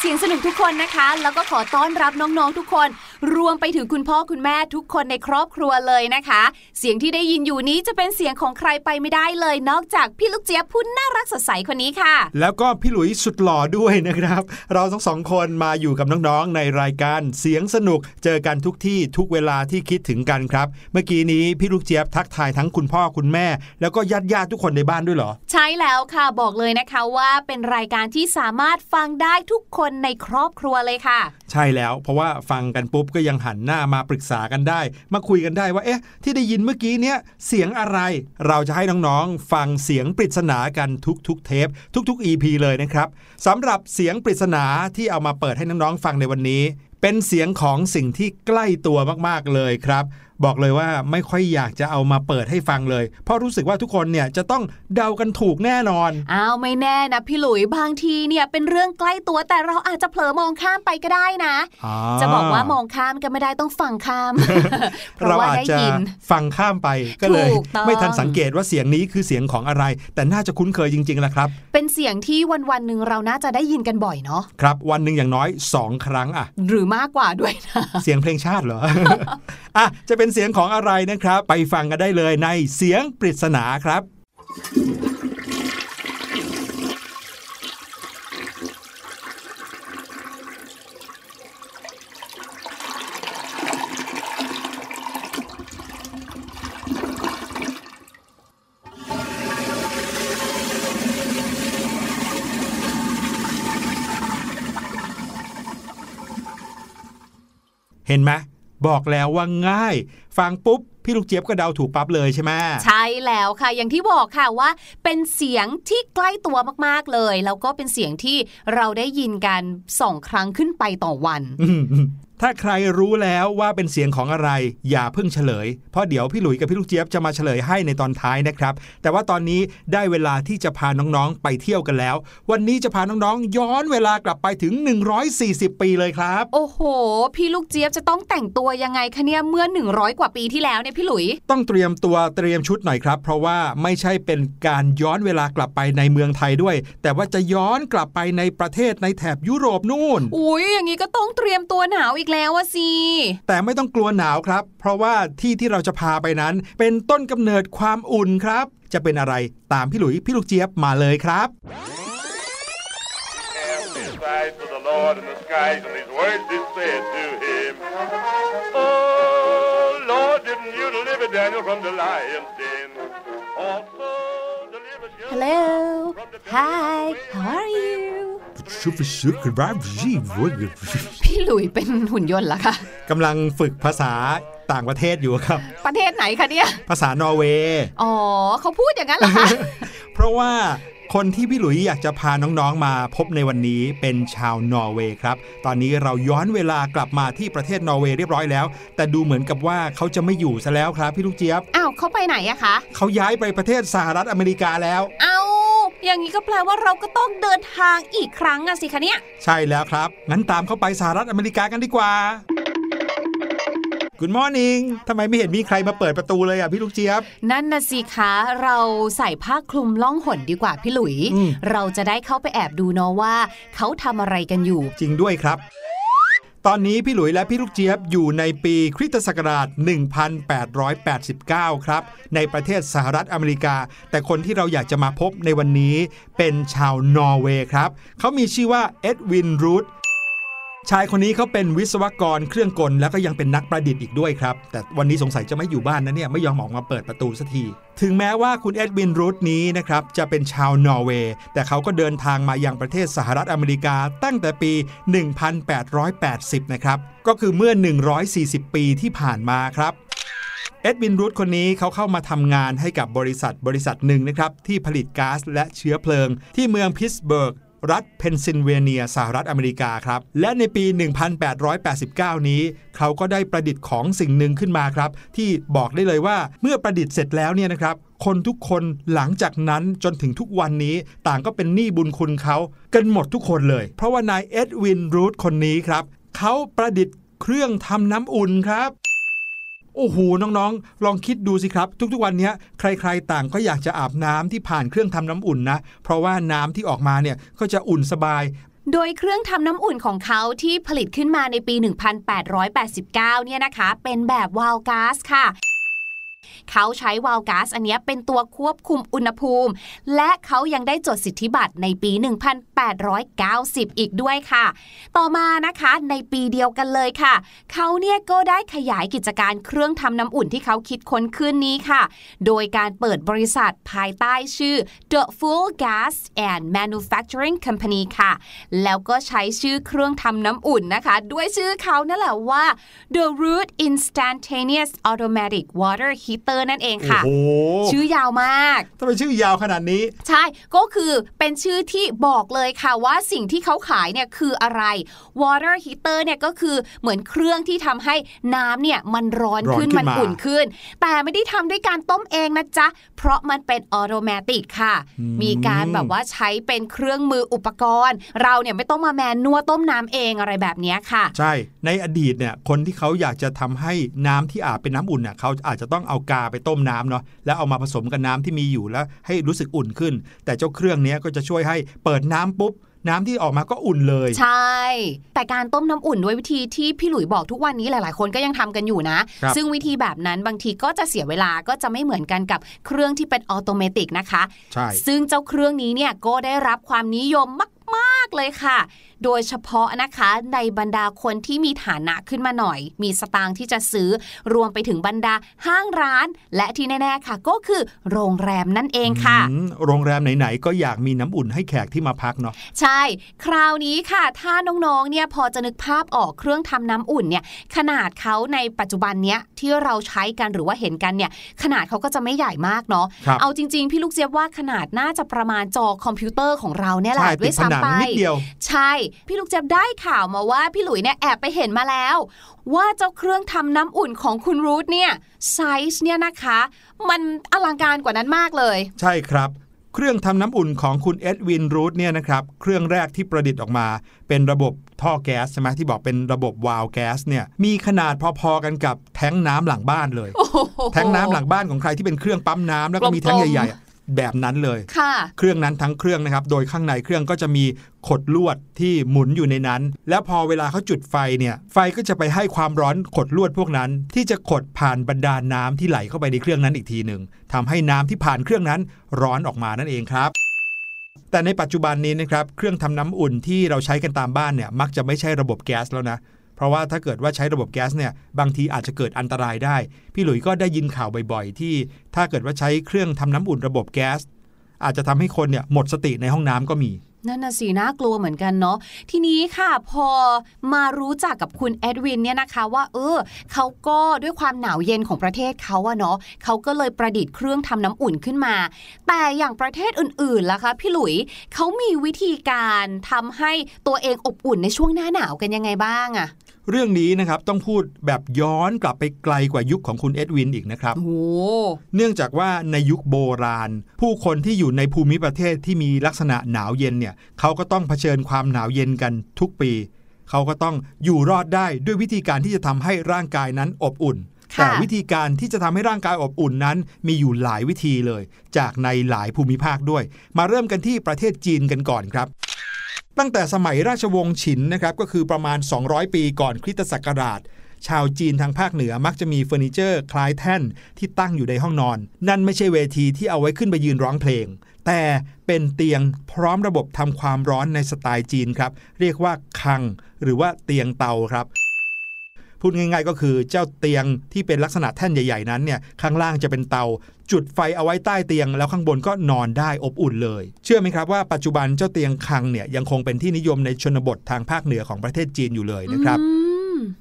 เสียงสนุกทุกคนนะคะ แล้วก็ขอต้อนรับน้องๆทุกคน รวมไปถึงคุณพ่อคุณแม่ทุกคนในครอบครัวเลยนะคะเสียงที่ได้ยินอยู่นี้จะเป็นเสียงของใครไปไม่ได้เลย นอกจากพี่ลูกเจี๊ยบผู้น่ารักสดใสคนนี้ค่ะ แล้วก็พี่หลุยสุดหล่อด้วยนะครับ เราทั้งสองคนมาอยู่กับน้องๆในรายการเสียงสนุก เจอกันทุกที่ทุกเวลาที่คิดถึงกันครับ เมื่อกี้นี้พี่ลูกเจี๊ยบทักทายทั้งคุณพ่อคุณแม่ แล้วก็ญาติญาติๆทุกคนในบ้านด้วยเหรอ ใช่แล้วค่ะบอกเลยนะคะว่าเป็นรายการที่สามารถฟังได้ทุกคนในครอบครัวเลยค่ะ ใช่แล้วเพราะว่าฟังกันปุ๊บก็ยังหันหน้ามาปรึกษากันได้ มาคุยกันได้ว่าเอ๊ะที่ได้ยินเมื่อกี้เนี้ยเสียงอะไรเราจะให้น้องๆ ฟังเสียงปริศนากันทุกๆเทป ทุกๆ EP เลยนะครับสำหรับเสียงปริศนาที่เอามาเปิดให้น้องๆฟังในวันนี้ เป็นเสียงของสิ่งที่ใกล้ตัวมากๆเลยครับบอกเลยว่าไม่ค่อยอยากจะเอามาเปิดให้ฟังเลย เพราะรู้สึกว่าทุกคนเนี่ยจะต้องเดากันถูกแน่นอนอ้าวไม่แน่นะพี่หลุยบางทีเนี่ยเป็นเรื่องใกล้ตัวแต่เราอาจจะเผลอมองข้ามไปก็ได้นะ จะบอกว่ามองข้ามก็ไม่ได้ต้องฟังข้ามเพราะเราว่าอาจได้จะยินฟังข้ามไปก็เลยถูกต้องไม่ทันสังเกตว่าเสียงนี้คือเสียงของอะไร แต่น่าจะคุ้นเคยจริงๆแหละครับ เป็นเสียงที่วันวันๆหนึ่งเราน่าจะได้ยินกันบ่อยเนาะครับวันหนึ่งอย่างน้อย 2 ครั้งอะหรือมากกว่าด้วยนะเสียงเพลงชาติเหรออะจะเป็นเสียงของอะไรนะครับ ไปฟังกันได้เลยในเสียงปริศนาครับ เห็นไหม บอกแล้วว่าง่าย ฟังปุ๊บพี่ลูกเจี๊ยบก็เดาถูกปั๊บเลยใช่ไหมใช่แล้วค่ะ อย่างที่บอกค่ะว่า เป็นเสียงที่ใกล้ตัวมากๆเลย แล้วก็เป็นเสียงที่เราได้ยินกันสองครั้งขึ้นไปต่อวันอืม ถ้าใครรู้แล้วว่าเป็นเสียงของอะไร อย่าเพิ่งเฉลย เพราะเดี๋ยวพี่หลุยกับพี่ลูกเจี๊ยบจะมาเฉลยให้ในตอนท้ายนะครับ แต่ว่าตอนนี้ได้เวลาที่จะพาน้องๆไปเที่ยวกันแล้ว วันนี้จะพาน้องๆย้อนเวลากลับไปถึง 140 ปีเลยครับ โอ้โห พี่ลูกเจี๊ยบจะต้องแต่งตัวยังไงคะเนี่ยเมื่อ 100 กว่าปีที่แล้วเนี่ยพี่หลุย ต้องเตรียมตัวเตรียมชุดหน่อยครับ เพราะว่าไม่ใช่เป็นการย้อนเวลากลับไปในเมืองไทยด้วย แต่ว่าจะย้อนกลับไปในประเทศในแถบยุโรปนู่น อุ้ยอย่างนี้ก็ต้องเตรียมตัวหนาวอีกแล้วอะสิ แต่ไม่ต้องกลัวหนาวครับ เพราะว่าที่ที่เราจะพาไปนั้น เป็นต้นกำเนิดความอุ่นครับ จะเป็นอะไรตามพี่หลุยพี่ลูกเจี๊ยบมาเลยครับ Sigh to the Lord in the skies, and these words he said to him. Oh, Lord, didn't you deliver Daniel from the lion's den? Also delivered you Hello from the Hi How are you พี่หลุยเป็นหุ่นยนต์เหรอคะกำลังฝึกภาษาต่างประเทศอยู่ครับ ประเทศไหนคะเนี่ย ภาษานอร์เวย์อ๋อเขาพูดอย่างนั้นเหรอคะเพราะว่าคนที่พี่หลุยอยากจะพาน้องๆ มาพบในวันนี้เป็นชาวนอร์เวย์ครับ ตอนนี้เราย้อนเวลากลับมาที่ประเทศนอร์เวย์เรียบร้อยแล้ว แต่ดูเหมือนกับว่าเขาจะไม่อยู่ซะแล้วครับพี่ลูกเจี๊ยบ อ้าวเขาไปไหนอะคะ เขาย้ายไปประเทศสหรัฐอเมริกาแล้วเอา อย่างนี้ก็แปลว่าเราก็ต้องเดินทางอีกครั้งอะสิคะเนี่ย ใช่แล้วครับ งั้นตามเข้าไปสหรัฐอเมริกากันดีกว่า Good morning ทำไมไม่เห็นมีใครมาเปิดประตูเลยอะพี่ลูกเจี๊ยบ นั่นนะสิคะ เราใส่ผ้าคลุมล่องหนดีกว่าพี่หลุยอืมเราจะได้เข้าไปแอบดูเนาะว่า เขาทำอะไรกันอยู่ จริงด้วยครับ ตอนนี้พี่หลุยและพี่ลูกเจี๊ยบอยู่ในปีคริสตศักราช 1889 ครับ ในประเทศสหรัฐอเมริกา แต่คนที่เราอยากจะมาพบในวันนี้เป็นชาวนอร์เวย์ครับ เขามีชื่อว่าเอ็ดวินรูท ชายคนนี้เขาเป็นวิศวกรเครื่องกลแล้วก็ยังเป็นนักประดิษฐ์อีกด้วยครับ แต่วันนี้สงสัยจะไม่อยู่บ้านนะเนี่ยไม่ยอมออกมาเปิดประตูสักที ถึงแม้ว่าคุณเอ็ดวินรูทนี้นะครับจะเป็นชาวนอร์เวย์แต่เขาก็เดินทางมายังประเทศสหรัฐอเมริกาตั้งแต่ปี 1880 นะครับ ก็คือเมื่อ 140 ปีที่ผ่านมาครับเอ็ดวินรูทคนนี้เขาเข้ามาทำงานให้กับบริษัทบริษัทหนึ่งนะครับที่ผลิตก๊าซและเชื้อเพลิงที่เมืองพิตสเบิร์ก รัฐเพนซิลเวเนียสหรัฐอเมริกาครับ และในปี 1889 นี้ เขาก็ได้ประดิษฐ์ของสิ่งหนึ่งขึ้นมาครับ ที่บอกได้เลยว่าเมื่อประดิษฐ์เสร็จแล้วเนี่ยนะครับคนทุกคนหลังจากนั้นจนถึงทุกวันนี้ต่างก็เป็นหนี้บุญคุณเขากันหมดทุกคนเลย เพราะว่านายเอ็ดวินรูทคนนี้ครับเขาประดิษฐ์เครื่องทำน้ำอุ่นครับ โอ้โหน้องๆ ลองคิดดูสิครับ ทุกๆวันนี้ใครๆต่างก็อยากจะอาบน้ำที่ผ่านเครื่องทำน้ำอุ่นนะ เพราะว่าน้ำที่ออกมาเนี่ยก็จะอุ่นสบายโดยเครื่องทำน้ำอุ่นของเขาที่ผลิตขึ้นมาในปี 1889 เนี่ยนะคะ เป็นแบบวาลก๊าซค่ะ เขาใช้วาลก๊าซอันนี้เป็นตัวควบคุมอุณหภูมิ และเขายังได้จดสิทธิบัตรในปี 1890 อีกด้วยค่ะ ต่อมานะคะในปีเดียวกันเลยค่ะ เขาเนี่ยก็ได้ขยายกิจการเครื่องทำน้ำอุ่นที่เขาคิดค้นขึ้นนี้ค่ะ โดยการเปิดบริษัทภายใต้ชื่อ The Full Gas and Manufacturing Company ค่ะ แล้วก็ใช้ชื่อเครื่องทำน้ำอุ่นนะคะ ด้วยชื่อเขานั่นแหละว่า The Root Instantaneous Automatic Water Heater นั่นเองค่ะโอ้โหชื่อยาวมากทำไมชื่อยาวขนาดนี้ ใช่ก็คือเป็นชื่อที่บอกเลยค่ะว่าสิ่งที่เขาขายเนี่ยคืออะไร water heater เนี่ยก็คือเหมือนเครื่องที่ทำให้น้ำเนี่ยมันร้อนร้อนขึ้นขึ้นมันมาอุ่นขึ้น แต่ไม่ได้ทำด้วยการต้มเองนะจ๊ะ เพราะมันเป็นออโตเมติกค่ะอืมมีการแบบว่าใช้เป็นเครื่องมืออุปกรณ์ เราเนี่ยไม่ต้องมาแมนนัวต้มน้ำเองอะไรแบบเนี้ยค่ะ ใช่ในอดีตเนี่ยคนที่เขาอยากจะทำให้น้ำที่อาบเป็นน้ำอุ่นเนี่ยเขาอาจจะต้องเอากาไปต้มน้ำเนาะแล้วเอามาผสมกับน้ำที่มีอยู่แล้วให้รู้สึกอุ่นขึ้น แต่เจ้าเครื่องเนี้ยก็จะช่วยให้เปิดน้ำปุ๊บน้ำที่ออกมาก็อุ่นเลย ใช่ แต่การต้มน้ำอุ่นด้วยวิธีที่พี่หลุยบอกทุกวันนี้หลาย ๆ คนก็ยังทำกันอยู่นะครับซึ่งวิธีแบบนั้นบางทีก็จะเสียเวลาก็จะไม่เหมือนกันกับเครื่องที่เป็นออโตเมติกนะคะ ใช่ ซึ่งเจ้าเครื่องนี้เนี่ยก็ได้รับความนิยม มากๆเลยค่ะ โดยเฉพาะนะคะในบรรดาคนที่มีฐานะขึ้นมาหน่อย มีสตางค์ที่จะซื้อรวมไปถึงบรรดาห้างร้าน และที่แน่ๆค่ะ ก็คือโรงแรมนั่นเองค่ะอืมโรงแรมไหนๆก็อยากมีน้ำอุ่นให้แขกที่มาพักเนาะใช่ คราวนี้ค่ะ ถ้าน้องๆเนี่ยพอจะนึกภาพออกเครื่องทำน้ำอุ่นเนี่ยขนาดเขาในปัจจุบันเนี้ยที่เราใช้กันหรือว่าเห็นกันเนี่ยขนาดเขาก็จะไม่ใหญ่มากเนาะครับเอาจริงๆพี่ลูกเจี๊ยบว่าขนาดน่าจะประมาณจอคอมพิวเตอร์ของเราเนี่ยแหใช่ละติด้ดวยผนังซ้ำไปนิดเดียว ใช่ พี่ลูกเจี๊ยบได้ข่าวมาว่าพี่หลุยเนี่ยแอบไปเห็นมาแล้ว ว่าเจ้าเครื่องทำน้ำอุ่นของคุณรูทเนี่ยไซส์เนี่ยนะคะ มันอลังการกว่านั้นมากเลย ใช่ครับเครื่องทำน้ำอุ่นของคุณเอ็ดวินรูทเนี่ยนะครับเครื่องแรกที่ประดิษฐ์ออกมา เป็นระบบท่อแก๊สใช่ไหมที่บอกเป็นระบบวาล์วแก๊สเนี่ยมีขนาดพอๆกันกับแท้งน้ำหลังบ้านเลย แท้งน้ำหลังบ้านของใครที่เป็นเครื่องปั๊มน้ำแล้วก็มีแท้งกลมๆใหญ่ๆ แบบนั้นเลยค่ะเครื่องนั้นทั้งเครื่องนะครับ โดยข้างในเครื่องก็จะมีขดลวดที่หมุนอยู่ในนั้น แล้วพอเวลาเขาจุดไฟเนี่ย ไฟก็จะไปให้ความร้อนขดลวดพวกนั้น ที่จะขดผ่านบรรดาน้ำที่ไหลเข้าไปในเครื่องนั้นอีกทีหนึ่งทำให้น้ำที่ผ่านเครื่องนั้นร้อนออกมานั่นเองครับแต่ในปัจจุบันนี้นะครับเครื่องทำน้ำอุ่นที่เราใช้กันตามบ้านเนี่ยมักจะไม่ใช่ระบบแก๊สแล้วนะ เพราะว่าถ้าเกิดว่าใช้ระบบแก๊สเนี่ยบางทีอาจจะเกิดอันตรายได้ พี่หลุยส์ก็ได้ยินข่าวบ่อยๆ ที่ถ้าเกิดว่าใช้เครื่องทำน้ำอุ่นระบบแก๊สอาจจะทำให้คนเนี่ยหมดสติในห้องน้ำก็มีนั่นน่ะสิน่ากลัวเหมือนกันเนาะทีนี้ค่ะพอมารู้จักกับคุณเอ็ดวินเนี่ยนะคะว่าเออเขาก็ด้วยความหนาวเย็นของประเทศเขาอะเนาะเขาก็เลยประดิษฐ์เครื่องทำน้ำอุ่นขึ้นมา แต่อย่างประเทศอื่นๆล่ะคะพี่หลุยเขามีวิธีการทำให้ตัวเองอบอุ่นในช่วงหน้าหนาวกันยังไงบ้างอะ เรื่องนี้นะครับต้องพูดแบบย้อนกลับไปไกลกว่ายุคของคุณเอ็ดวินอีกนะครับโอ้โหเนื่องจากว่าในยุคโบราณ ผู้คนที่อยู่ในภูมิประเทศที่มีลักษณะหนาวเย็นเนี่ยเขาก็ต้องเผชิญความหนาวเย็นกันทุกปี เขาก็ต้องอยู่รอดได้ด้วยวิธีการที่จะทำให้ร่างกายนั้นอบอุ่นค่ะแต่วิธีการที่จะทำให้ร่างกายอบอุ่นนั้น มีอยู่หลายวิธีเลย จากในหลายภูมิภาคด้วย มาเริ่มกันที่ประเทศจีนกันก่อนครับ ตั้งแต่สมัยราชวงศ์ฉินนะครับก็คือประมาณ 200 ปีก่อนคริสตศักราช ชาวจีนทางภาคเหนือมักจะมีเฟอร์นิเจอร์คล้ายแท่นที่ตั้งอยู่ในห้องนอน นั่นไม่ใช่เวทีที่เอาไว้ขึ้นไปยืนร้องเพลง แต่เป็นเตียงพร้อมระบบทำความร้อนในสไตล์จีนครับ เรียกว่าคัง หรือว่าเตียงเตาครับ พูดง่าย ๆ ก็คือเจ้าเตียงที่เป็นลักษณะแท่นใหญ่ ๆ นั้นเนี่ยข้างล่างจะเป็นเตา จุดไฟเอาไว้ใต้เตียง แล้วข้างบนก็นอนได้อบอุ่นเลย เชื่อไหมครับว่าปัจจุบันเจ้าเตียงคังเนี่ยยังคงเป็นที่นิยมในชนบททางภาคเหนือของประเทศจีนอยู่เลยนะครับ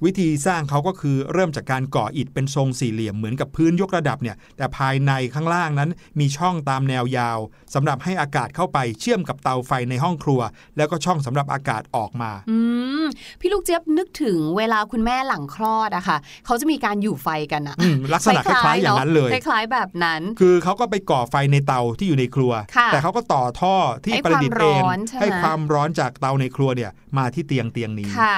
วิธีสร้างเขาก็คือเริ่มจากการก่ออิฐเป็นทรงสี่เหลี่ยมเหมือนกับพื้นยกระดับเนี่ย แต่ภายในข้างล่างนั้นมีช่องตามแนวยาวสำหรับให้อากาศเข้าไปเชื่อมกับเตาไฟในห้องครัว แล้วก็ช่องสำหรับอากาศออกมา อืมพี่ลูกเจี๊ยบนึกถึงเวลาคุณแม่หลังคลอดอะค่ะเขาจะมีการอยู่ไฟกันอะอืมลักษณะคล้ายๆอย่างนั้นเลยคล้ายๆแบบนั้น คือเขาก็ไปก่อไฟในเตาที่อยู่ในครัวค่ะแต่เขาก็ต่อท่อที่ให้ประดิษฐ์เองความร้อนใช่ไหมให้ความร้อนจากเตาในครัวเนี่ยมาที่เตียงเตียงนี้ค่ะ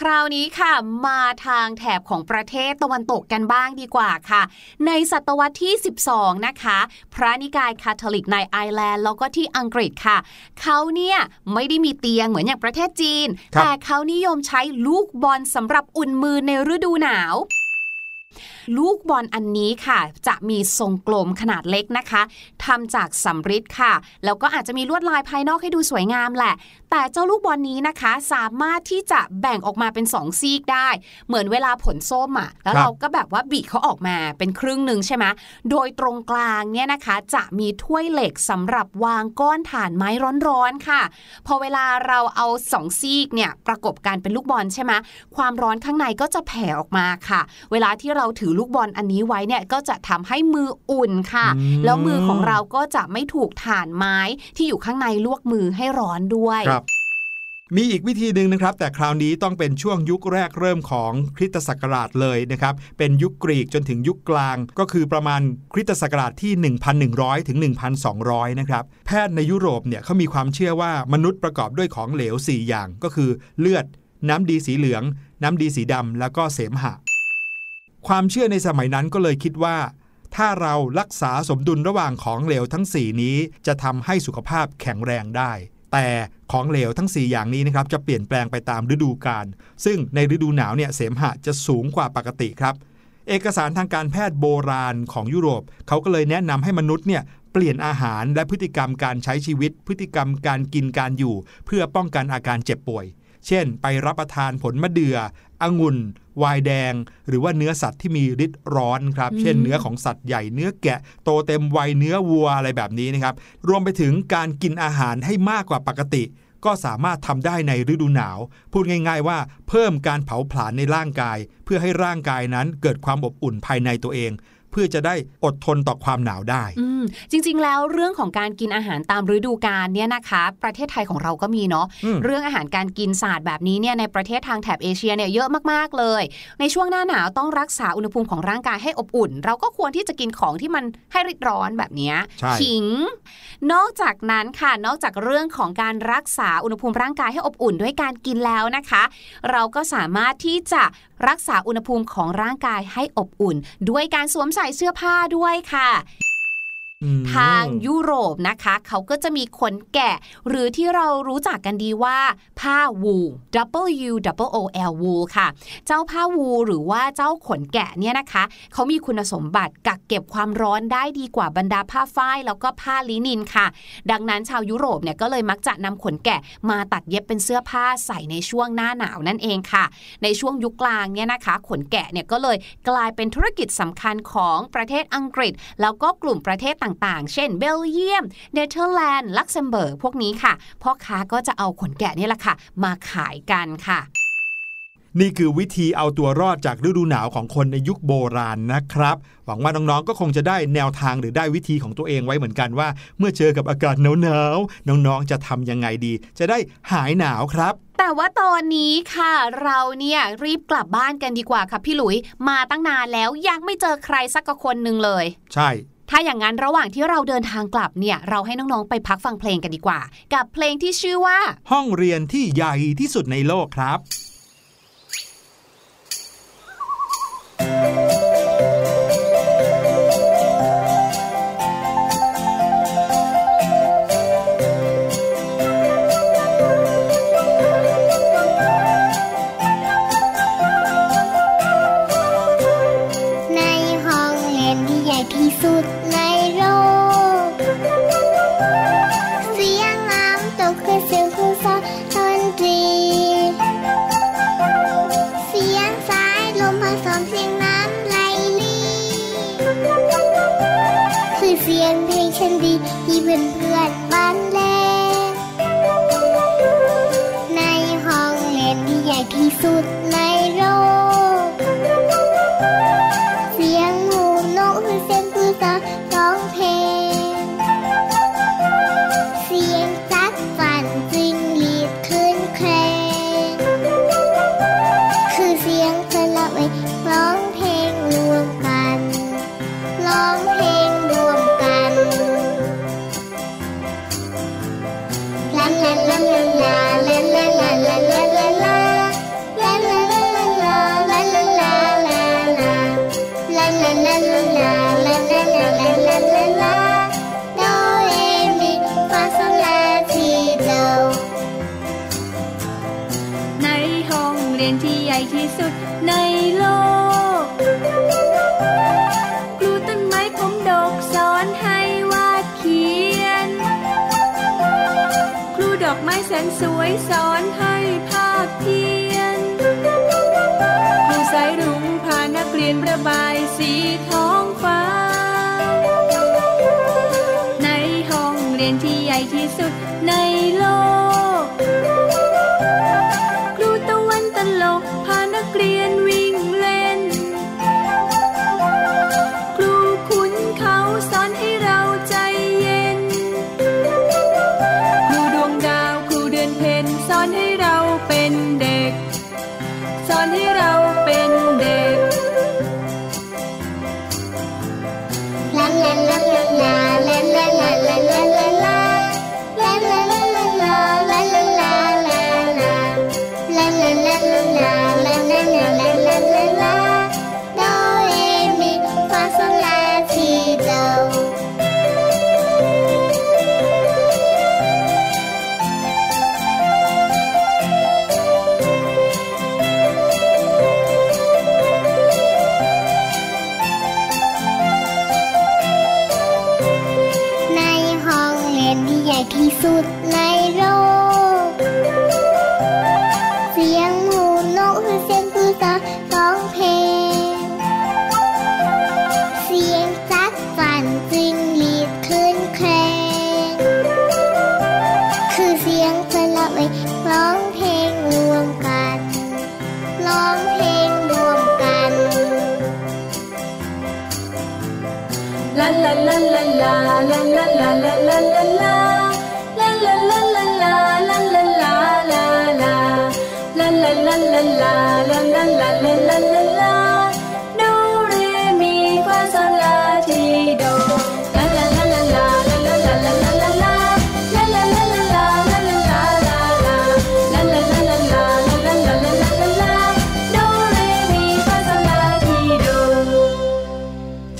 คราวนี้ค่ะมาทางแถบของประเทศตะวันตกกันบ้างดีกว่าค่ะ ในศตวรรษที่ 12 นะคะ พระนิกายคาทอลิกในไอร์แลนด์แล้วก็ที่อังกฤษค่ะ เขาเนี่ยไม่ได้มีเตียงเหมือนอย่างประเทศจีนครับแต่เขานิยมใช้ลูกบอลสำหรับอุ่นมือในฤดูหนาว ลูกบอลอันนี้ค่ะ จะมีทรงกลมขนาดเล็กนะคะทำจากสำริดค่ะ แล้วก็อาจจะมีลวดลายภายนอกให้ดูสวยงามแหละ แต่เจ้าลูกบอลนี้นะคะ สามารถที่จะแบ่งออกมาเป็นสองซีกได้ เหมือนเวลาผลส้มอะ แล้วเราก็แบบว่าบีเขาออกมาเป็นครึ่งหนึ่งใช่ไหมโดยตรงกลางเนี่ยนะคะ จะมีถ้วยเหล็กสำหรับวางก้อนถ่านไม้ร้อนๆค่ะ พอเวลาเราเอาสองซีกเนี่ยประกบกันเป็นลูกบอลใช่ไหมความร้อนข้างในก็จะแผ่ออกมาค่ะ เวลาที่เราถือลูกบอลอันนี้ไว้เนี่ยก็จะทำให้มืออุ่นค่ะอืมแล้วมือของเราก็จะไม่ถูกถ่านไม้ที่อยู่ข้างในลวกมือให้ร้อนด้วยครับมีอีกวิธีหนึ่งนะครับ แต่คราวนี้ต้องเป็นช่วงยุคแรกเริ่มของคริสตศักราชเลยนะครับ เป็นยุคกรีกจนถึงยุคกลาง ก็คือประมาณคริสตศักราชที่ 1,100 ถึง 1,200 นะครับ แพทย์ในยุโรปเนี่ยเขามีความเชื่อว่ามนุษย์ประกอบด้วยของเหลว 4 อย่างก็คือเลือด น้ำดีสีเหลือง น้ำดีสีดำแล้วก็เสมหะ ความเชื่อในสมัยนั้นก็เลยคิดว่า ถ้าเรารักษาสมดุลระหว่างของเหลวทั้ง 4 นี้ จะทำให้สุขภาพแข็งแรงได้ แต่ของเหลวทั้ง 4 อย่างนี้นะครับจะเปลี่ยนแปลงไปตามฤดูกาลซึ่งในฤดูหนาวเนี่ยเสมหะจะสูงกว่าปกติครับ เอกสารทางการแพทย์โบราณของยุโรป เขาก็เลยแนะนำให้มนุษย์เนี่ยเปลี่ยนอาหารและพฤติกรรมการใช้ชีวิต พฤติกรรมการกินการอยู่ เพื่อป้องกันอาการเจ็บป่วย เช่น ไปรับประทานผลมะเดื่อ องุ่นไวน์แดง หรือว่าเนื้อสัตว์ที่มีฤทธิ์ร้อนครับ เช่นเนื้อของสัตว์ใหญ่เนื้อแกะโตเต็มวัยเนื้อวัวอะไรแบบนี้นะครับ รวมไปถึงการกินอาหารให้มากกว่าปกติ ก็สามารถทำได้ในฤดูหนาว พูดง่ายๆว่าเพิ่มการเผาผลาญในร่างกาย เพื่อให้ร่างกายนั้นเกิดความอบอุ่นภายในตัวเองเพื่อจะได้อดทนต่อความหนาวได้อืมจริงๆ แล้วเรื่องของการกินอาหารตามฤดูกาลเนี่ยนะคะ ประเทศไทยของเราก็มีเนาะอืมเรื่องอาหารการกินศาสตร์แบบนี้เนี่ยในประเทศทางแถบเอเชียเนี่ยเยอะมากๆเลย ในช่วงหน้าหนาวต้องรักษาอุณหภูมิของร่างกายให้อบอุ่น เราก็ควรที่จะกินของที่มันให้ริดร้อนแบบเนี้ยใช่ขิง นอกจากนั้นค่ะนอกจากเรื่องของการรักษาอุณหภูมิร่างกายให้อบอุ่นด้วยการกินแล้วนะคะ เราก็สามารถที่จะรักษาอุณหภูมิของร่างกายให้อบอุ่น ด้วยการสวมใส่เสื้อผ้าด้วยค่ะ ทางยุโรปนะคะ เขาก็จะมีขนแกะ หรือที่เรารู้จักกันดีว่า ผ้าวู W W O L วูค่ะ เจ้าผ้าวูหรือว่าเจ้าขนแกะเนี่ยนะคะ เขามีคุณสมบัติกักเก็บความร้อนได้ดีกว่าบรรดาผ้าฝ้าย แล้วก็ผ้าลินินค่ะ ดังนั้นชาวยุโรปเนี่ยก็เลยมักจะนำขนแกะมาตัดเย็บเป็นเสื้อผ้าใส่ในช่วงหน้าหนาวนั่นเองค่ะ ในช่วงยุคกลางเนี่ยนะคะ ขนแกะเนี่ยก็เลยกลายเป็นธุรกิจสำคัญของประเทศอังกฤษ แล้วก็กลุ่มประเทศต่างๆ เช่นเบลเยียม เนเธอร์แลนด์ ลักเซมเบิร์ก พวกนี้ค่ะ พ่อค้าก็จะเอาขนแกะนี่แหละค่ะ มาขายกันค่ะนี่คือวิธีเอาตัวรอดจากฤดูหนาวของคนในยุคโบราณนะครับ หวังว่าน้องๆก็คงจะได้แนวทางหรือได้วิธีของตัวเองไว้เหมือนกันว่า เมื่อเจอกับอากาศหนาวๆน้องๆจะทำยังไงดี จะได้หายหนาวครับแต่ว่าตอนนี้ค่ะเราเนี่ยรีบกลับบ้านกันดีกว่าค่ะพี่หลุยมาตั้งนานแล้วยังไม่เจอใครสักคนหนึ่งเลย ใช่ ถ้าอย่างนั้นระหว่างที่เราเดินทางกลับเนี่ย เราให้น้องๆไปพักฟังเพลงกันดีกว่า กับเพลงที่ชื่อว่า ห้องเรียนที่ใหญ่ที่สุดในโลกครับ นั้นสวยซอย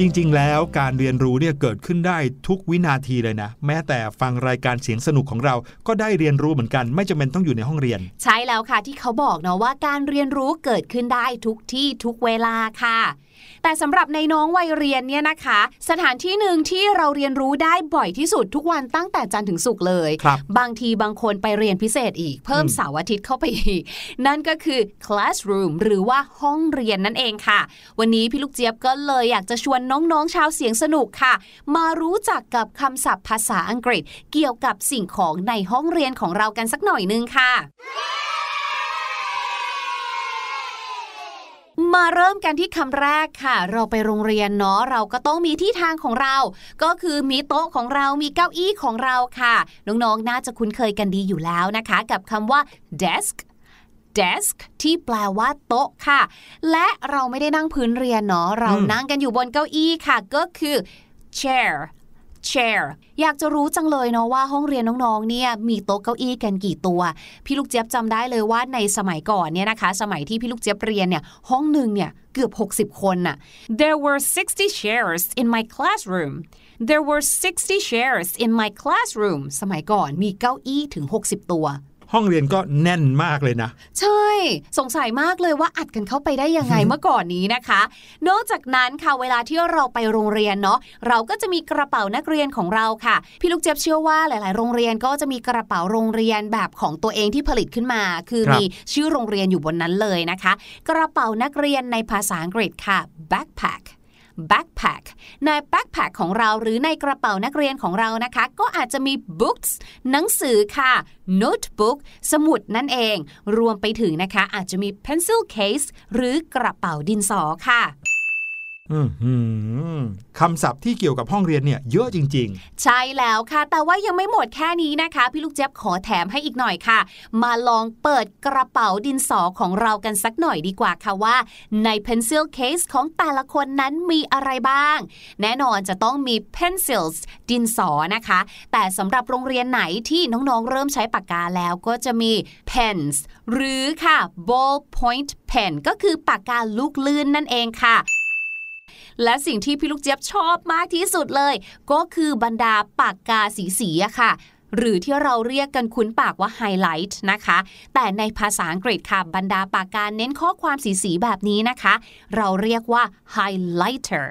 จริง ๆ แล้วการเรียนรู้เนี่ยเกิดขึ้นได้ทุกวินาทีเลยนะ แม้แต่ฟังรายการเสียงสนุกของเราก็ได้เรียนรู้เหมือนกัน ไม่จำเป็นต้องอยู่ในห้องเรียน ใช่แล้วค่ะที่เขาบอกเนาะว่าการเรียนรู้เกิดขึ้นได้ทุกที่ทุกเวลาค่ะ แต่สำหรับในน้องวัยเรียนเนี่ยนะคะ สถานที่หนึ่งที่เราเรียนรู้ได้บ่อยที่สุดทุกวันตั้งแต่จันทร์ถึงศุกร์เลยครับบางทีบางคนไปเรียนพิเศษอีก เพิ่มอืมเสาร์อาทิตย์เข้าไปอีก นั่นก็คือ classroom หรือว่าห้องเรียนนั่นเองค่ะ วันนี้พี่ลูกเจี๊ยบก็เลยอยากจะชวนน้องๆชาวเสียงสนุกค่ะ มารู้จักกับคำศัพท์ภาษาอังกฤษ เกี่ยวกับสิ่งของในห้องเรียนของเรากันสักหน่อยนึงค่ะ มาเริ่มกันที่คำแรกค่ะ เราไปโรงเรียนเนาะเราก็ต้องมีที่ทางของเรา ก็คือมีโต๊ะของเรามีเก้าอี้ของเราค่ะ น้องๆ น่าจะคุ้นเคยกันดีอยู่แล้วนะคะ กับคำว่า desk desk ที่แปลว่าโต๊ะค่ะ และเราไม่ได้นั่งพื้นเรียนเนาะเราอืมนั่งกันอยู่บนเก้าอี้ค่ะ ก็คือ chair chair อยากจะรู้จังเลยเนาะว่าห้องเรียนน้องๆ เนี่ยมีโต๊ะเก้าอี้กันกี่ตัว พี่ลูกเจี๊ยบจำได้เลยว่าในสมัยก่อนเนี่ยนะคะ สมัยที่พี่ลูกเจี๊ยบเรียนเนี่ยห้องหนึ่งเนี่ยเกือบ 60 คนน่ะ There were 60 chairs in my classroom There were 60 chairs in my classroom สมัยก่อนมีเก้าอี้ถึง 60 ตัว ห้องเรียนก็แน่นมากเลยนะ ใช่ สงสัยมากเลยว่าอัดกันเข้าไปได้ยังไงเมื่อก่อนนี้นะคะ นอกจากนั้นค่ะเวลาที่เราไปโรงเรียนเนาะเราก็จะมีกระเป๋านักเรียนของเราค่ะ พี่ลูกเจี๊ยบเชื่อว่าหลาย ๆ โรงเรียนก็จะมีกระเป๋าโรงเรียนแบบของตัวเองที่ผลิตขึ้นมา คือครับมีชื่อโรงเรียนอยู่บนนั้นเลยนะคะ กระเป๋านักเรียนในภาษาอังกฤษค่ะ backpack backpack ใน backpack ของเราหรือในกระเป๋านักเรียนของเรานะคะ ก็อาจจะมี books หนังสือค่ะ notebook สมุดนั่นเอง รวมไปถึงนะคะอาจจะมี pencil case หรือกระเป๋าดินสอค่ะ คำศัพท์ที่เกี่ยวกับห้องเรียนเนี่ยเยอะจริงใช่แล้วค่ะ แต่ว่ายังไม่หมดแค่นี้นะคะ พี่ลูกเจี๊ยบขอแถมให้อีกหน่อยค่ะ มาลองเปิดกระเป๋าดินสอของเรากันสักหน่อยดีกว่าค่ะว่า ใน pencil case ของแต่ละคนนั้นมีอะไรบ้าง แน่นอนจะต้องมี pencils ดินสอนะคะ แต่สำหรับโรงเรียนไหนที่น้องๆ เริ่มใช้ปากกาแล้วก็จะมี pens หรือค่ะ ball point pen ก็คือปากกาลูกลื่นนั่นเองค่ะ และสิ่งที่พี่ลูกเจี๊ยบชอบมากที่สุดเลย ก็คือบรรดาปากกาสีสีอะค่ะหรือที่เราเรียกกันคุ้นปากว่าไฮไลท์นะคะ แต่ในภาษาอังกฤษค่ะ บรรดาปากกาเน้นข้อความสีสีๆแบบนี้นะคะ เราเรียกว่า highlighter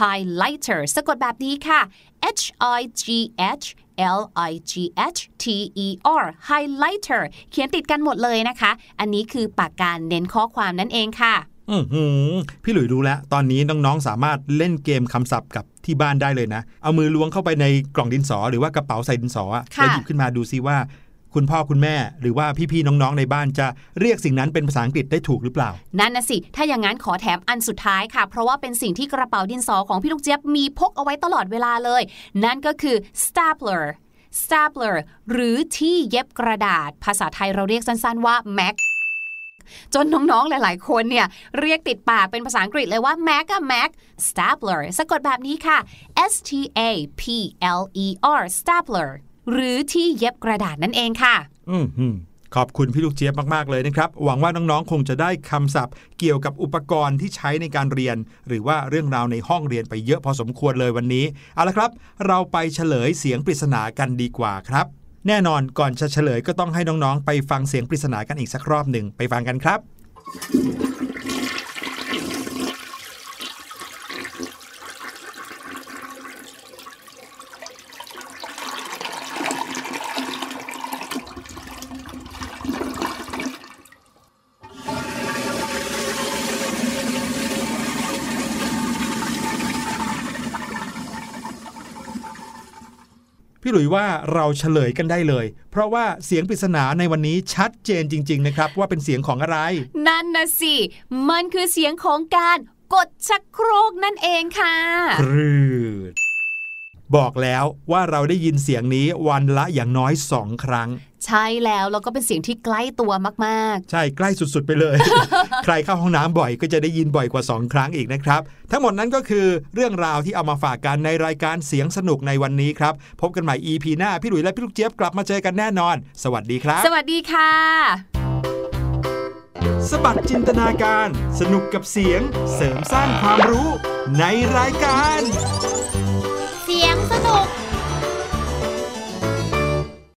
highlighter สะกดแบบนี้ค่ะ H I G H L I G H T E R highlighter เขียนติดกันหมดเลยนะคะ อันนี้คือปากกาเน้นข้อความนั่นเองค่ะ อือหือพี่หลุยรู้แล้ว ตอนนี้น้องๆ สามารถเล่นเกมคำศัพท์กับที่บ้านได้เลยนะ เอามือล้วงเข้าไปในกล่องดินสอ หรือว่ากระเป๋าใส่ดินสออะค่ะแล้วหยิบขึ้นมาดูซิว่า คุณพ่อคุณแม่ หรือว่าพี่ๆน้องๆในบ้านจะเรียกสิ่งนั้นเป็นภาษาอังกฤษได้ถูกหรือเปล่า นั่นนะสิ ถ้าอย่างนั้นขอแถมอันสุดท้ายค่ะ เพราะว่าเป็นสิ่งที่กระเป๋าดินสอของพี่ลูกเจี๊ยบมีพกเอาไว้ตลอดเวลาเลย นั่นก็คือ stapler stapler หรือที่เย็บกระดาษ ภาษาไทยเราเรียกสั้นๆว่า Mac จนน้องๆหลาย ๆ คนเนี่ยเรียกติดปากเป็นภาษาอังกฤษเลยว่า Mac อะ Mac stapler สะกดแบบนี้ค่ะ S T A P L E R stapler หรือที่เย็บกระดาษนั่นเองค่ะ อือหือขอบคุณพี่ลูกเจี๊ยบมาก ๆ เลยนะครับ หวังว่าน้อง ๆ คงจะได้คำศัพท์ เกี่ยวกับอุปกรณ์ที่ใช้ในการเรียน หรือว่าเรื่องราวในห้องเรียนไปเยอะพอสมควรเลยวันนี้ เอาละครับ เราไปเฉลยเสียงปริศนากันดีกว่าครับ แน่นอนก่อนจะเฉลยก็ต้องให้น้องๆ ไปฟังเสียงปริศนากันอีกสักรอบหนึ่งไปฟังกันครับ พี่หลุยว่าเราเฉลยกันได้เลย เพราะว่าเสียงปริศนาในวันนี้ชัดเจนจริง ๆ นะครับ ว่าเป็นเสียงของอะไร นั่นนะสิ มันคือเสียงของการกดชักโครกนั่นเองค่ะครืด บอกแล้วว่าเราได้ยินเสียงนี้วันละอย่างน้อยสองครั้ง ใช่แล้วแล้วก็เป็นเสียงที่ใกล้ตัวมากใช่ใกล้สุดๆไปเลย ใครเข้าห้องน้ำบ่อยก็จะได้ยินบ่อยกว่า 2 ครั้งอีกนะครับ ทั้งหมดนั้นก็คือเรื่องราวที่เอามาฝากกันในรายการเสียงสนุกในวันนี้ครับ พบกันใหม่ EP หน้า พี่หลุยและพี่ลูกเจี๊ยบกลับมาเจอกันแน่นอน สวัสดีครับๆสวัสดีค่ะสบัดจินตนาการ สนุกกับเสียงเสริมสร้างความรู้ในรายการ そ。